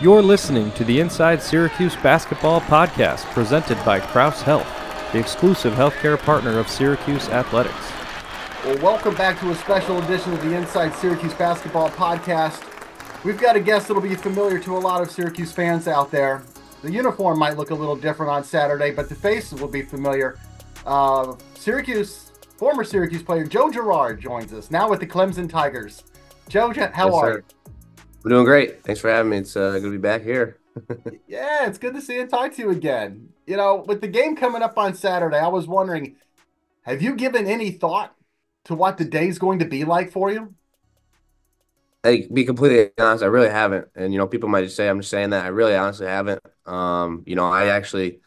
You're listening to the Inside Syracuse Basketball Podcast presented by Crouse Health, the exclusive healthcare partner of Syracuse Athletics. Well, welcome back to a special edition of the Inside Syracuse Basketball Podcast. We've got a guest that'll be familiar to a lot of Syracuse fans out there. The uniform might look a little different on Saturday, but the faces will be familiar. Uh, Syracuse, former Syracuse player Joe Girard joins us now with the Clemson Tigers. Joe, how Yes, are sir. We're doing great. Thanks for having me. It's uh, good to be back here. Yeah, it's good to see and talk to you again. You know, with the game coming up on Saturday, I was wondering, have you given any thought to what the day's going to be like for you? Hey, be completely honest, I really haven't. And you know, people might just say I'm just saying that. I really honestly haven't. Um, you know, I actually, you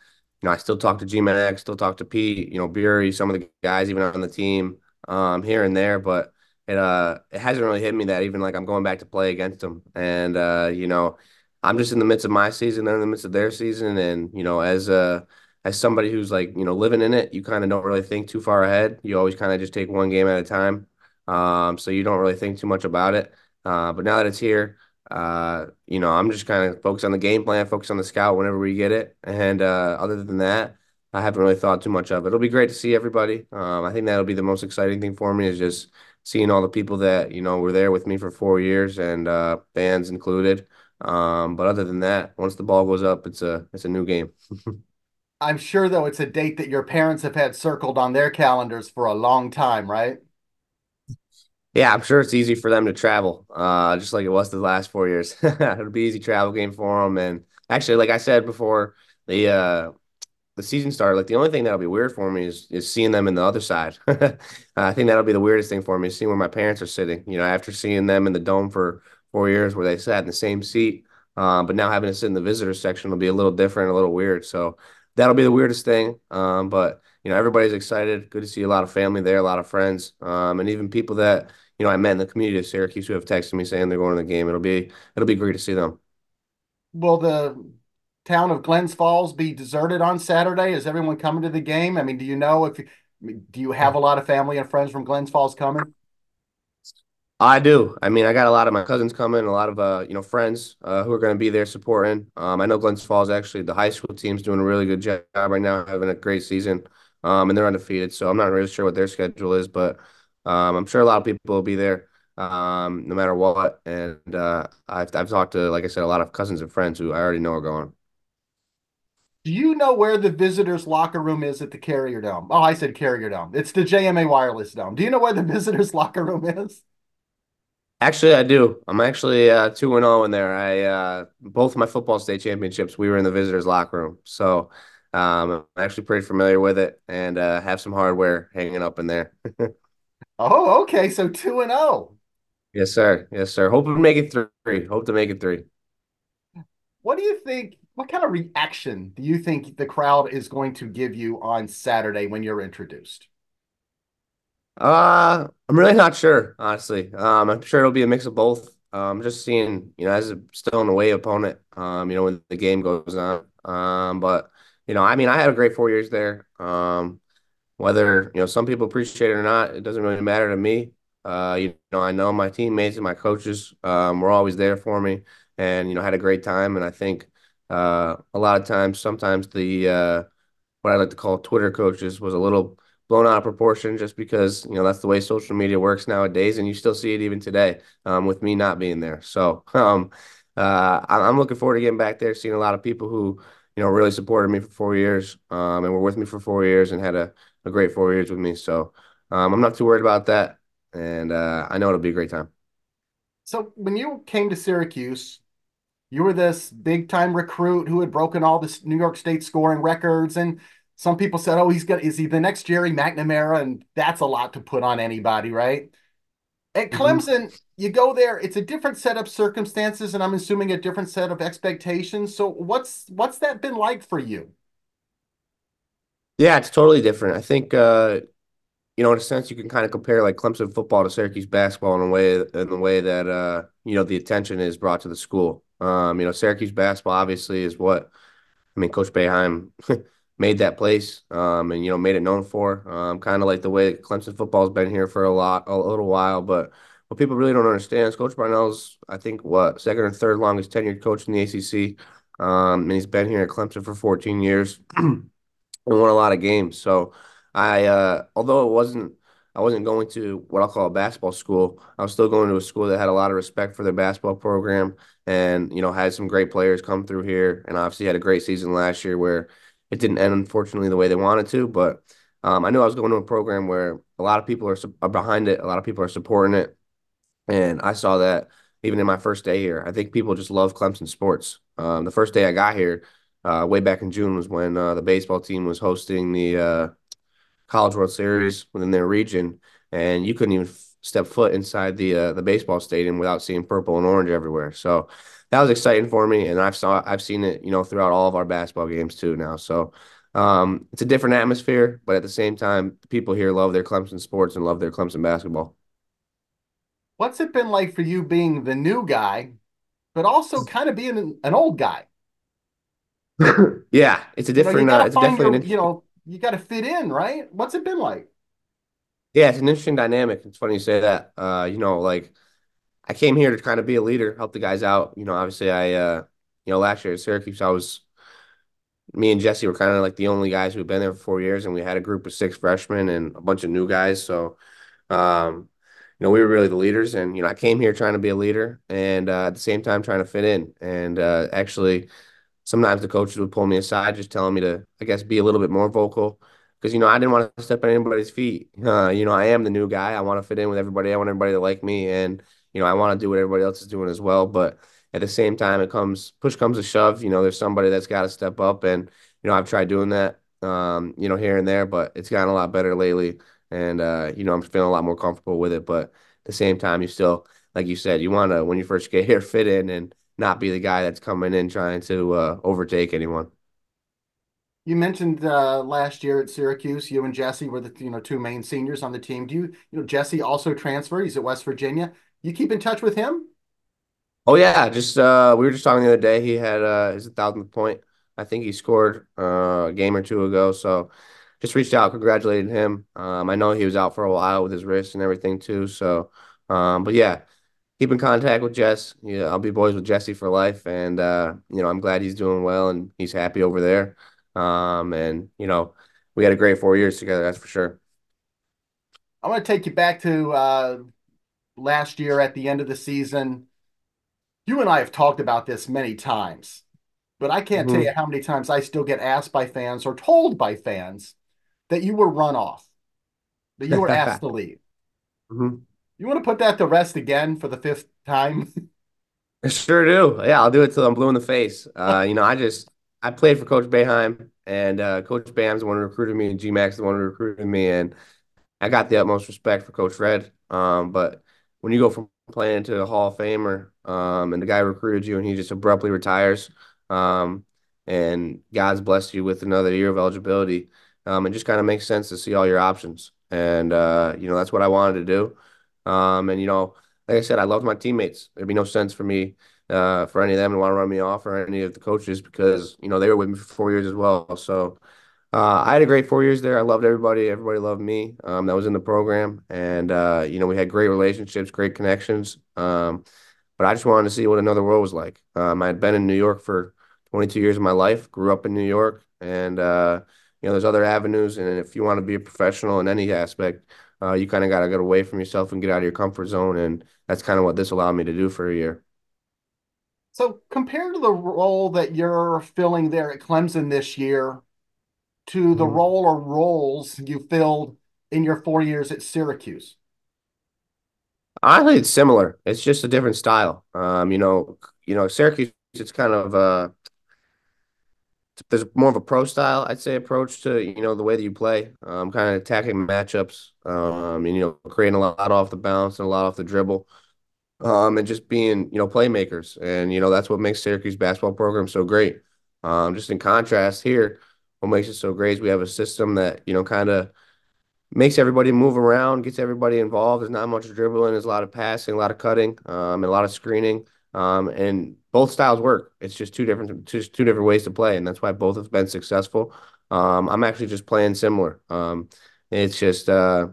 know, I still talk to G-Man X, still talk to Pete, you know, Bury, some of the guys even on the team, um, here and there, but it uh it hasn't really hit me that even like I'm going back to play against them. And uh, you know, I'm just in the midst of my season, they're in the midst of their season, and you know, as uh as somebody who's like, you know, living in it, you kind of don't really think too far ahead. You always kind of just take one game at a time. Um, so you don't really think too much about it. Uh, but now that it's here, uh, you know, I'm just kind of focused on the game plan, focused on the scout whenever we get it. And uh, other than that, I haven't really thought too much of it. It'll be great to see everybody. Um, I think that'll be the most exciting thing for me is just seeing all the people that, you know, were there with me for four years and uh, fans included. Um, but other than that, once the ball goes up, it's a it's a new game. I'm sure, though, it's a date that your parents have had circled on their calendars for a long time, right? Yeah, I'm sure it's easy for them to travel, uh, just like it was the last four years. It'll be easy travel game for them. And actually, like I said before, the uh, the season started, like the only thing that'll be weird for me is is seeing them in the other side. I think that'll be the weirdest thing for me, seeing where my parents are sitting. You know, after seeing them in the dome for four years, where they sat in the same seat, um, but now having to sit in the visitor section will be a little different, a little weird. So that'll be the weirdest thing. Um, but you know, everybody's excited. Good to see a lot of family there, a lot of friends, um, and even people that you know I met in the community of Syracuse who have texted me saying they're going to the game. It'll be it'll be great to see them. Well, the town of Glens Falls be deserted on Saturday? Is everyone coming to the game? I mean, do you know if do you have a lot of family and friends from Glens Falls coming? I do. I mean, I got a lot of my cousins coming, a lot of uh, you know, friends uh, who are going to be there supporting. Um, I know Glens Falls actually, the high school team's doing a really good job right now, having a great season, um, and they're undefeated. So I'm not really sure what their schedule is, but um, I'm sure a lot of people will be there, um, no matter what. And uh, I've I've talked to, like I said, a lot of cousins and friends who I already know are going. Do you know where the visitors' locker room is at the Carrier Dome? Oh, I said Carrier Dome. It's the JMA Wireless Dome. Do you know where the visitors' locker room is? Actually, I do. I'm actually uh, two and zero in there. I uh, both my football state championships, we were in the visitors' locker room, so um, I'm actually pretty familiar with it and uh, have some hardware hanging up in there. Oh, okay. So two and oh. Yes, sir. Yes, sir. Hope to make it three. Hope to make it three. What do you think? What kind of reaction do you think the crowd is going to give you on Saturday when you're introduced? Uh, I'm really not sure, honestly. Um, I'm sure it'll be a mix of both. Um, just seeing, you know, as a still an away opponent, um, you know, when the game goes on. Um, but you know, I mean, I had a great four years there. Um, whether you know some people appreciate it or not, it doesn't really matter to me. Uh, you know, I know my teammates and my coaches um, were always there for me, and you know, had a great time. And I think uh, a lot of times, sometimes the uh, what I like to call Twitter coaches was a little blown out of proportion just because you know that's the way social media works nowadays, and you still see it even today um, with me not being there. So um, uh, I'm looking forward to getting back there, seeing a lot of people who you know really supported me for four years um, and were with me for four years and had a, a great four years with me. So um, I'm not too worried about that, and uh, I know it'll be a great time. So when you came to Syracuse, you were this big time recruit who had broken all the New York State scoring records, and some people said, "Oh, he's got is he the next Gerry McNamara?" And that's a lot to put on anybody, right? At hmm Clemson, you go there, it's a different set of circumstances, and I'm assuming a different set of expectations. So what's what's that been like for you? Yeah, it's totally different. I think uh, you know, in a sense, you can kind of compare like Clemson football to Syracuse basketball in a way in the way that uh, you know, the attention is brought to the school. Um, you know, Syracuse basketball obviously is what I mean, Coach Boeheim made that place, um, and you know, made it known for. Um, kind of like the way Clemson football's been here for a lot, a little while. But what people really don't understand is Coach Brownell's, I think, what second or third longest tenured coach in the ACC, um, and he's been here at Clemson for 14 years and won a lot of games. So I, uh, although it wasn't. I wasn't going to what I'll call a basketball school. I was still going to a school that had a lot of respect for their basketball program and you know had some great players come through here, and obviously had a great season last year where it didn't end unfortunately the way they wanted to. But um, I knew I was going to a program where a lot of people are, are behind it, a lot of people are supporting it, and I saw that even in my first day here. I think people just love Clemson sports. Um, the first day I got here, uh, way back in June, was when uh, the baseball team was hosting the uh, College World Series within their region, and you couldn't even f- step foot inside the uh, the baseball stadium without seeing purple and orange everywhere. So that was exciting for me, and I've saw I've seen it, you know, throughout all of our basketball games too now. So um, it's a different atmosphere, but at the same time, people here love their Clemson sports and love their Clemson basketball. What's it been like for you being the new guy, but also kind of being an, an old guy? Yeah, it's a You know, you different. Uh, it's definitely an you know, you got to fit in, right? What's it been like? Yeah, it's an interesting dynamic. It's funny you say that. Uh, you know, like I came here to kind of be a leader, help the guys out. You know, obviously I uh you know, last year at Syracuse, I was me and Jesse were kind of like the only guys who've been there for four years, and we had a group of six freshmen and a bunch of new guys. So um, you know, we were really the leaders, and you know, I came here trying to be a leader, and uh, at the same time trying to fit in. And uh, actually, sometimes the coaches would pull me aside, just telling me to, I guess, be a little bit more vocal, because you know, I didn't want to step on anybody's feet. Uh, you know, I am the new guy. I want to fit in with everybody. I want everybody to like me, and you know, I want to do what everybody else is doing as well. But at the same time, it comes push comes to shove. You know, there's somebody that's got to step up, and you know, I've tried doing that. Um, you know, here and there, but it's gotten a lot better lately and uh, you know, I'm feeling a lot more comfortable with it. But at the same time, you still, like you said, you want to when you first get here, fit in and not be the guy that's coming in trying to uh, overtake anyone. You mentioned uh, last year at Syracuse, you and Jesse were the you know two main seniors on the team. Do you you know Jesse also transferred? He's at West Virginia. You keep in touch with him? Oh yeah, just uh, we were just talking the other day. He had uh, his thousandth point. I think he scored uh, a game or two ago. So just reached out, congratulated him. Um, I know he was out for a while with his wrist and everything too. So, um, but yeah, keep in contact with Jess. Yeah, I'll be boys with Jesse for life, and uh, you know I'm glad he's doing well and he's happy over there. Um, and you know we had a great four years together, that's for sure. I want to take you back to uh, last year at the end of the season. You and I have talked about this many times, but I can't tell you how many times I still get asked by fans or told by fans that you were run off, that you were asked to leave. hmm You want to put that to rest again for the fifth time? I sure do. Yeah, I'll do it till I'm blue in the face. Uh, you know, I just I played for Coach Boeheim, and uh, Coach Bam's the one who recruited me, and G-Mac's the one who recruited me, and I got the utmost respect for Coach Red. Um, but when you go from playing to a Hall of Famer, um, and the guy recruited you and he just abruptly retires, um, and God's blessed you with another year of eligibility, um, it just kind of makes sense to see all your options. And uh, you know, that's what I wanted to do. Um, and you know, like I said, I loved my teammates. There'd be no sense for me uh, for any of them to want to run me off or any of the coaches because you know they were with me for four years as well. So uh, I had a great four years there. I loved everybody. Everybody loved me. Um, that was in the program, and uh, you know we had great relationships, great connections. Um, but I just wanted to see what another world was like. Um, I had been in New York for 22 years of my life. Grew up in New York, and uh, you know there's other avenues. And if you want to be a professional in any aspect, uh, you kind of got to get away from yourself and get out of your comfort zone. And that's kind of what this allowed me to do for a year. So, compared to the role that you're filling there at Clemson this year to the Mhm. role or roles you filled in your four years at Syracuse, Honestly, it's similar. It's just a different style. Um, you know, you know, Syracuse. It's kind of uh there's more of a pro style, I'd say, approach to you know the way that you play, um, kind of attacking matchups, um, and you know creating a lot off the bounce and a lot off the dribble, um, and just being you know playmakers, and you know that's what makes Syracuse basketball program so great. Um, just in contrast here, what makes it so great is we have a system that you know kind of makes everybody move around, gets everybody involved. There's not much dribbling, there's a lot of passing, a lot of cutting, um, and a lot of screening. Um, and both styles work. It's just two different, just two different ways to play, and that's why both have been successful. Um, I'm actually just playing similar. Um, it's just uh,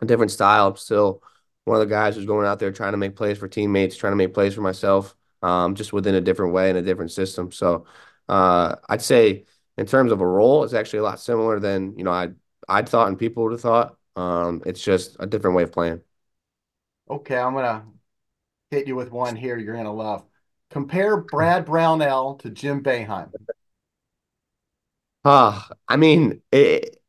a different style. I'm still one of the guys who's going out there trying to make plays for teammates, trying to make plays for myself, um, just within a different way and a different system. So uh, I'd say in terms of a role, it's actually a lot similar than you know I I'd thought and people would have thought. Um, it's just a different way of playing. Okay, I'm gonna hit you with one here you're gonna love. Compare Brad Brownell to Jim Boeheim. Ah, uh, I mean, it,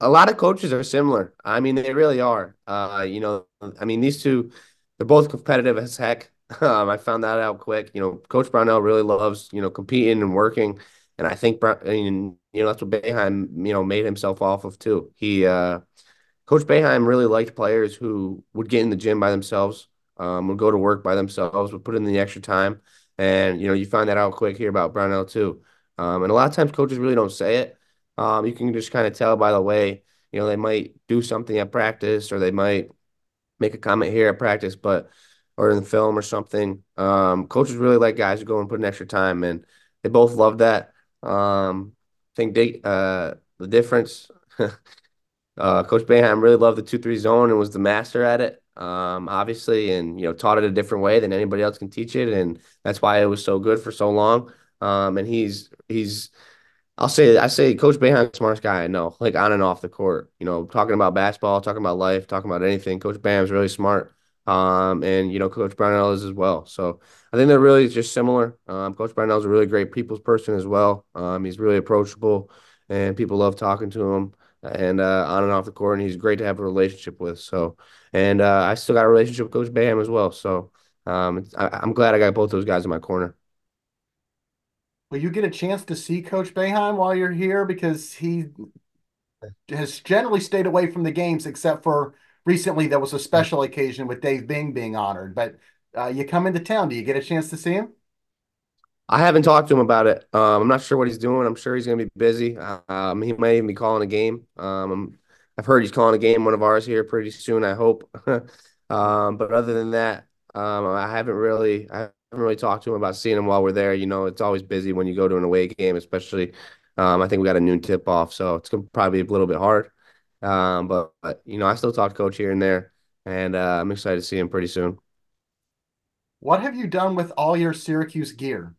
a lot of coaches are similar. I mean, they really are. Uh, you know, I mean, these two, they're both competitive as heck. Um, I found that out quick. You know, Coach Brownell really loves, you know, competing and working. And I think, I mean, you know, that's what Boeheim, you know, made himself off of too. He, uh, Coach Boeheim really liked players who would get in the gym by themselves, um, would go to work by themselves, would put in the extra time. And, you know, you find that out quick here about Brownell too. Um, and a lot of times coaches really don't say it. Um, you can just kind of tell by the way, you know, they might do something at practice or they might make a comment here at practice, but or in the film or something. Um, coaches really like guys who go and put an extra time, and they both love that. Um, I think they, uh, the difference. uh, Coach Boeheim really loved the two three zone and was the master at it. Um, obviously, and you know taught it a different way than anybody else can teach it, and that's why it was so good for so long. Um, and he's he's I'll say I say Coach the smartest guy I know, like on and off the court. You know, talking about basketball, talking about life, talking about anything. Coach Bam's really smart. Um, and you know, Coach Brownell is as well. So I think they're really just similar. Um, Coach Brownell's a really great people's person as well. Um, he's really approachable, and people love talking to him. And uh, on and off the court, and he's great to have a relationship with. So, and uh, I still got a relationship with Coach Boeheim as well. So, um, I, am glad I got both those guys in my corner. Will you get a chance to see Coach Boeheim while you're here because he has generally stayed away from the games except for recently there was a special occasion with Dave Bing being honored. But uh, you come into town, do you get a chance to see him? I haven't talked to him about it. Um, I'm not sure what he's doing. I'm sure he's going to be busy. Um, he might even be calling a game. Um, I've heard he's calling a game, one of ours here pretty soon. I hope. Um, but other than that, um, I haven't really, I haven't really talked to him about seeing him while we're there. You know, it's always busy when you go to an away game, especially. Um, I think we got a noon tip off, so it's gonna probably be a little bit hard. But, but, you know, I still talk to coach here and there, and uh, I'm excited to see him pretty soon. What have you done with all your Syracuse gear?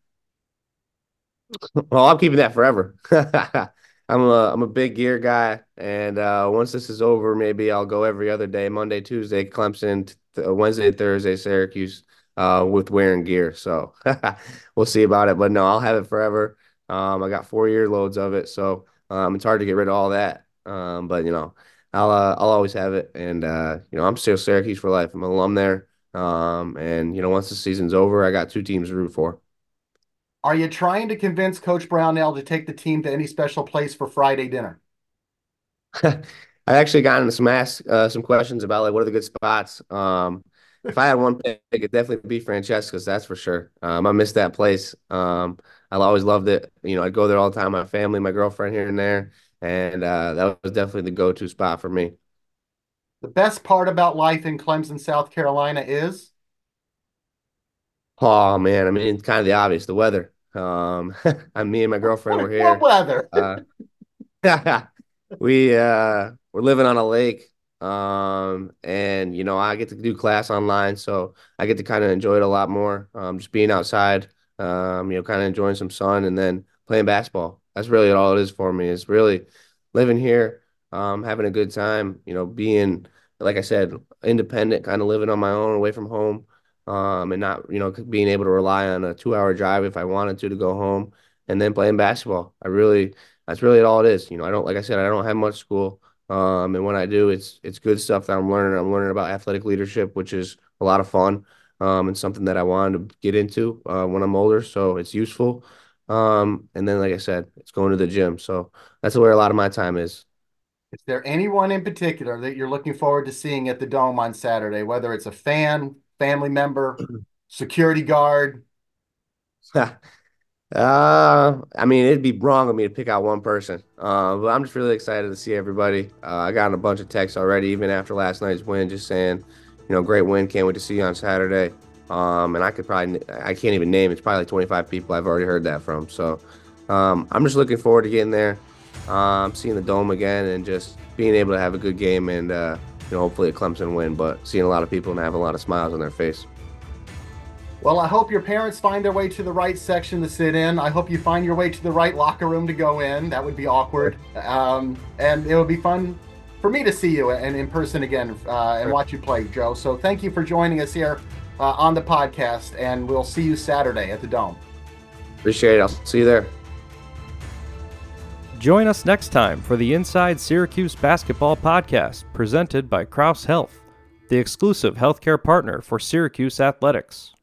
Well, I'm keeping that forever. I'm a I'm a big gear guy, and uh, once this is over, maybe I'll go every other day: Monday, Tuesday, Clemson, th- Wednesday, Thursday, Syracuse, uh, with wearing gear. So we'll see about it. But no, I'll have it forever. Um, I got four year loads of it, so um, it's hard to get rid of all that. Um, but you know, I'll uh, I'll always have it, and uh, you know, I'm still Syracuse for life. I'm an alum there, um, and you know, once the season's over, I got two teams to root for. Are you trying to convince Coach Brownell to take the team to any special place for Friday dinner? I actually got into some ask uh, some questions about like what are the good spots. Um, if I had one pick, it'd definitely be Francesca's. That's for sure. Um, I miss that place. Um, I always loved it. You know, I'd go there all the time. My family, my girlfriend here and there and uh, that was definitely the go-to spot for me. The best part about life in Clemson, South Carolina is? Oh man, I mean, it's kind of the obvious, the weather. Um, I'm me and my girlfriend were here. What weather? uh, we uh, we're living on a lake, um, and you know, I get to do class online, so I get to kind of enjoy it a lot more. Um, just being outside, um, you know, kind of enjoying some sun, and then playing basketball. That's really all it is for me. It's really living here, um, having a good time. You know, being like I said, independent, kind of living on my own, away from home, um, and not you know being able to rely on a two-hour drive if I wanted to to go home, and then playing basketball. I really that's really all it is. You know, I don't like I said, I don't have much school. Um, and when I do, it's it's good stuff that I'm learning. I'm learning about athletic leadership, which is a lot of fun, um, and something that I wanted to get into uh, when I'm older. So it's useful. Um, and then, like I said, it's going to the gym. So that's where a lot of my time is. Is there anyone in particular that you're looking forward to seeing at the Dome on Saturday, whether it's a fan, family member, security guard? uh, I mean, it'd be wrong of me to pick out one person. Uh, but I'm just really excited to see everybody. Uh, I got a bunch of texts already, even after last night's win, just saying, you know, great win. Can't wait to see you on Saturday. Um, and I could probably, I can't even name. It's probably like 25 people I've already heard that from. So um, I'm just looking forward to getting there, um, seeing the dome again, and just being able to have a good game and uh, you know hopefully a Clemson win. But seeing a lot of people and have a lot of smiles on their face. Well, I hope your parents find their way to the right section to sit in. I hope you find your way to the right locker room to go in. That would be awkward, um, and it would be fun for me to see you and in person again uh, and watch you play, Joe. So thank you for joining us here uh, on the podcast, and we'll see you Saturday at the Dome. Appreciate it. I'll see you there. Join us next time for the Inside Syracuse Basketball Podcast, presented by Crouse Health, the exclusive healthcare partner for Syracuse Athletics.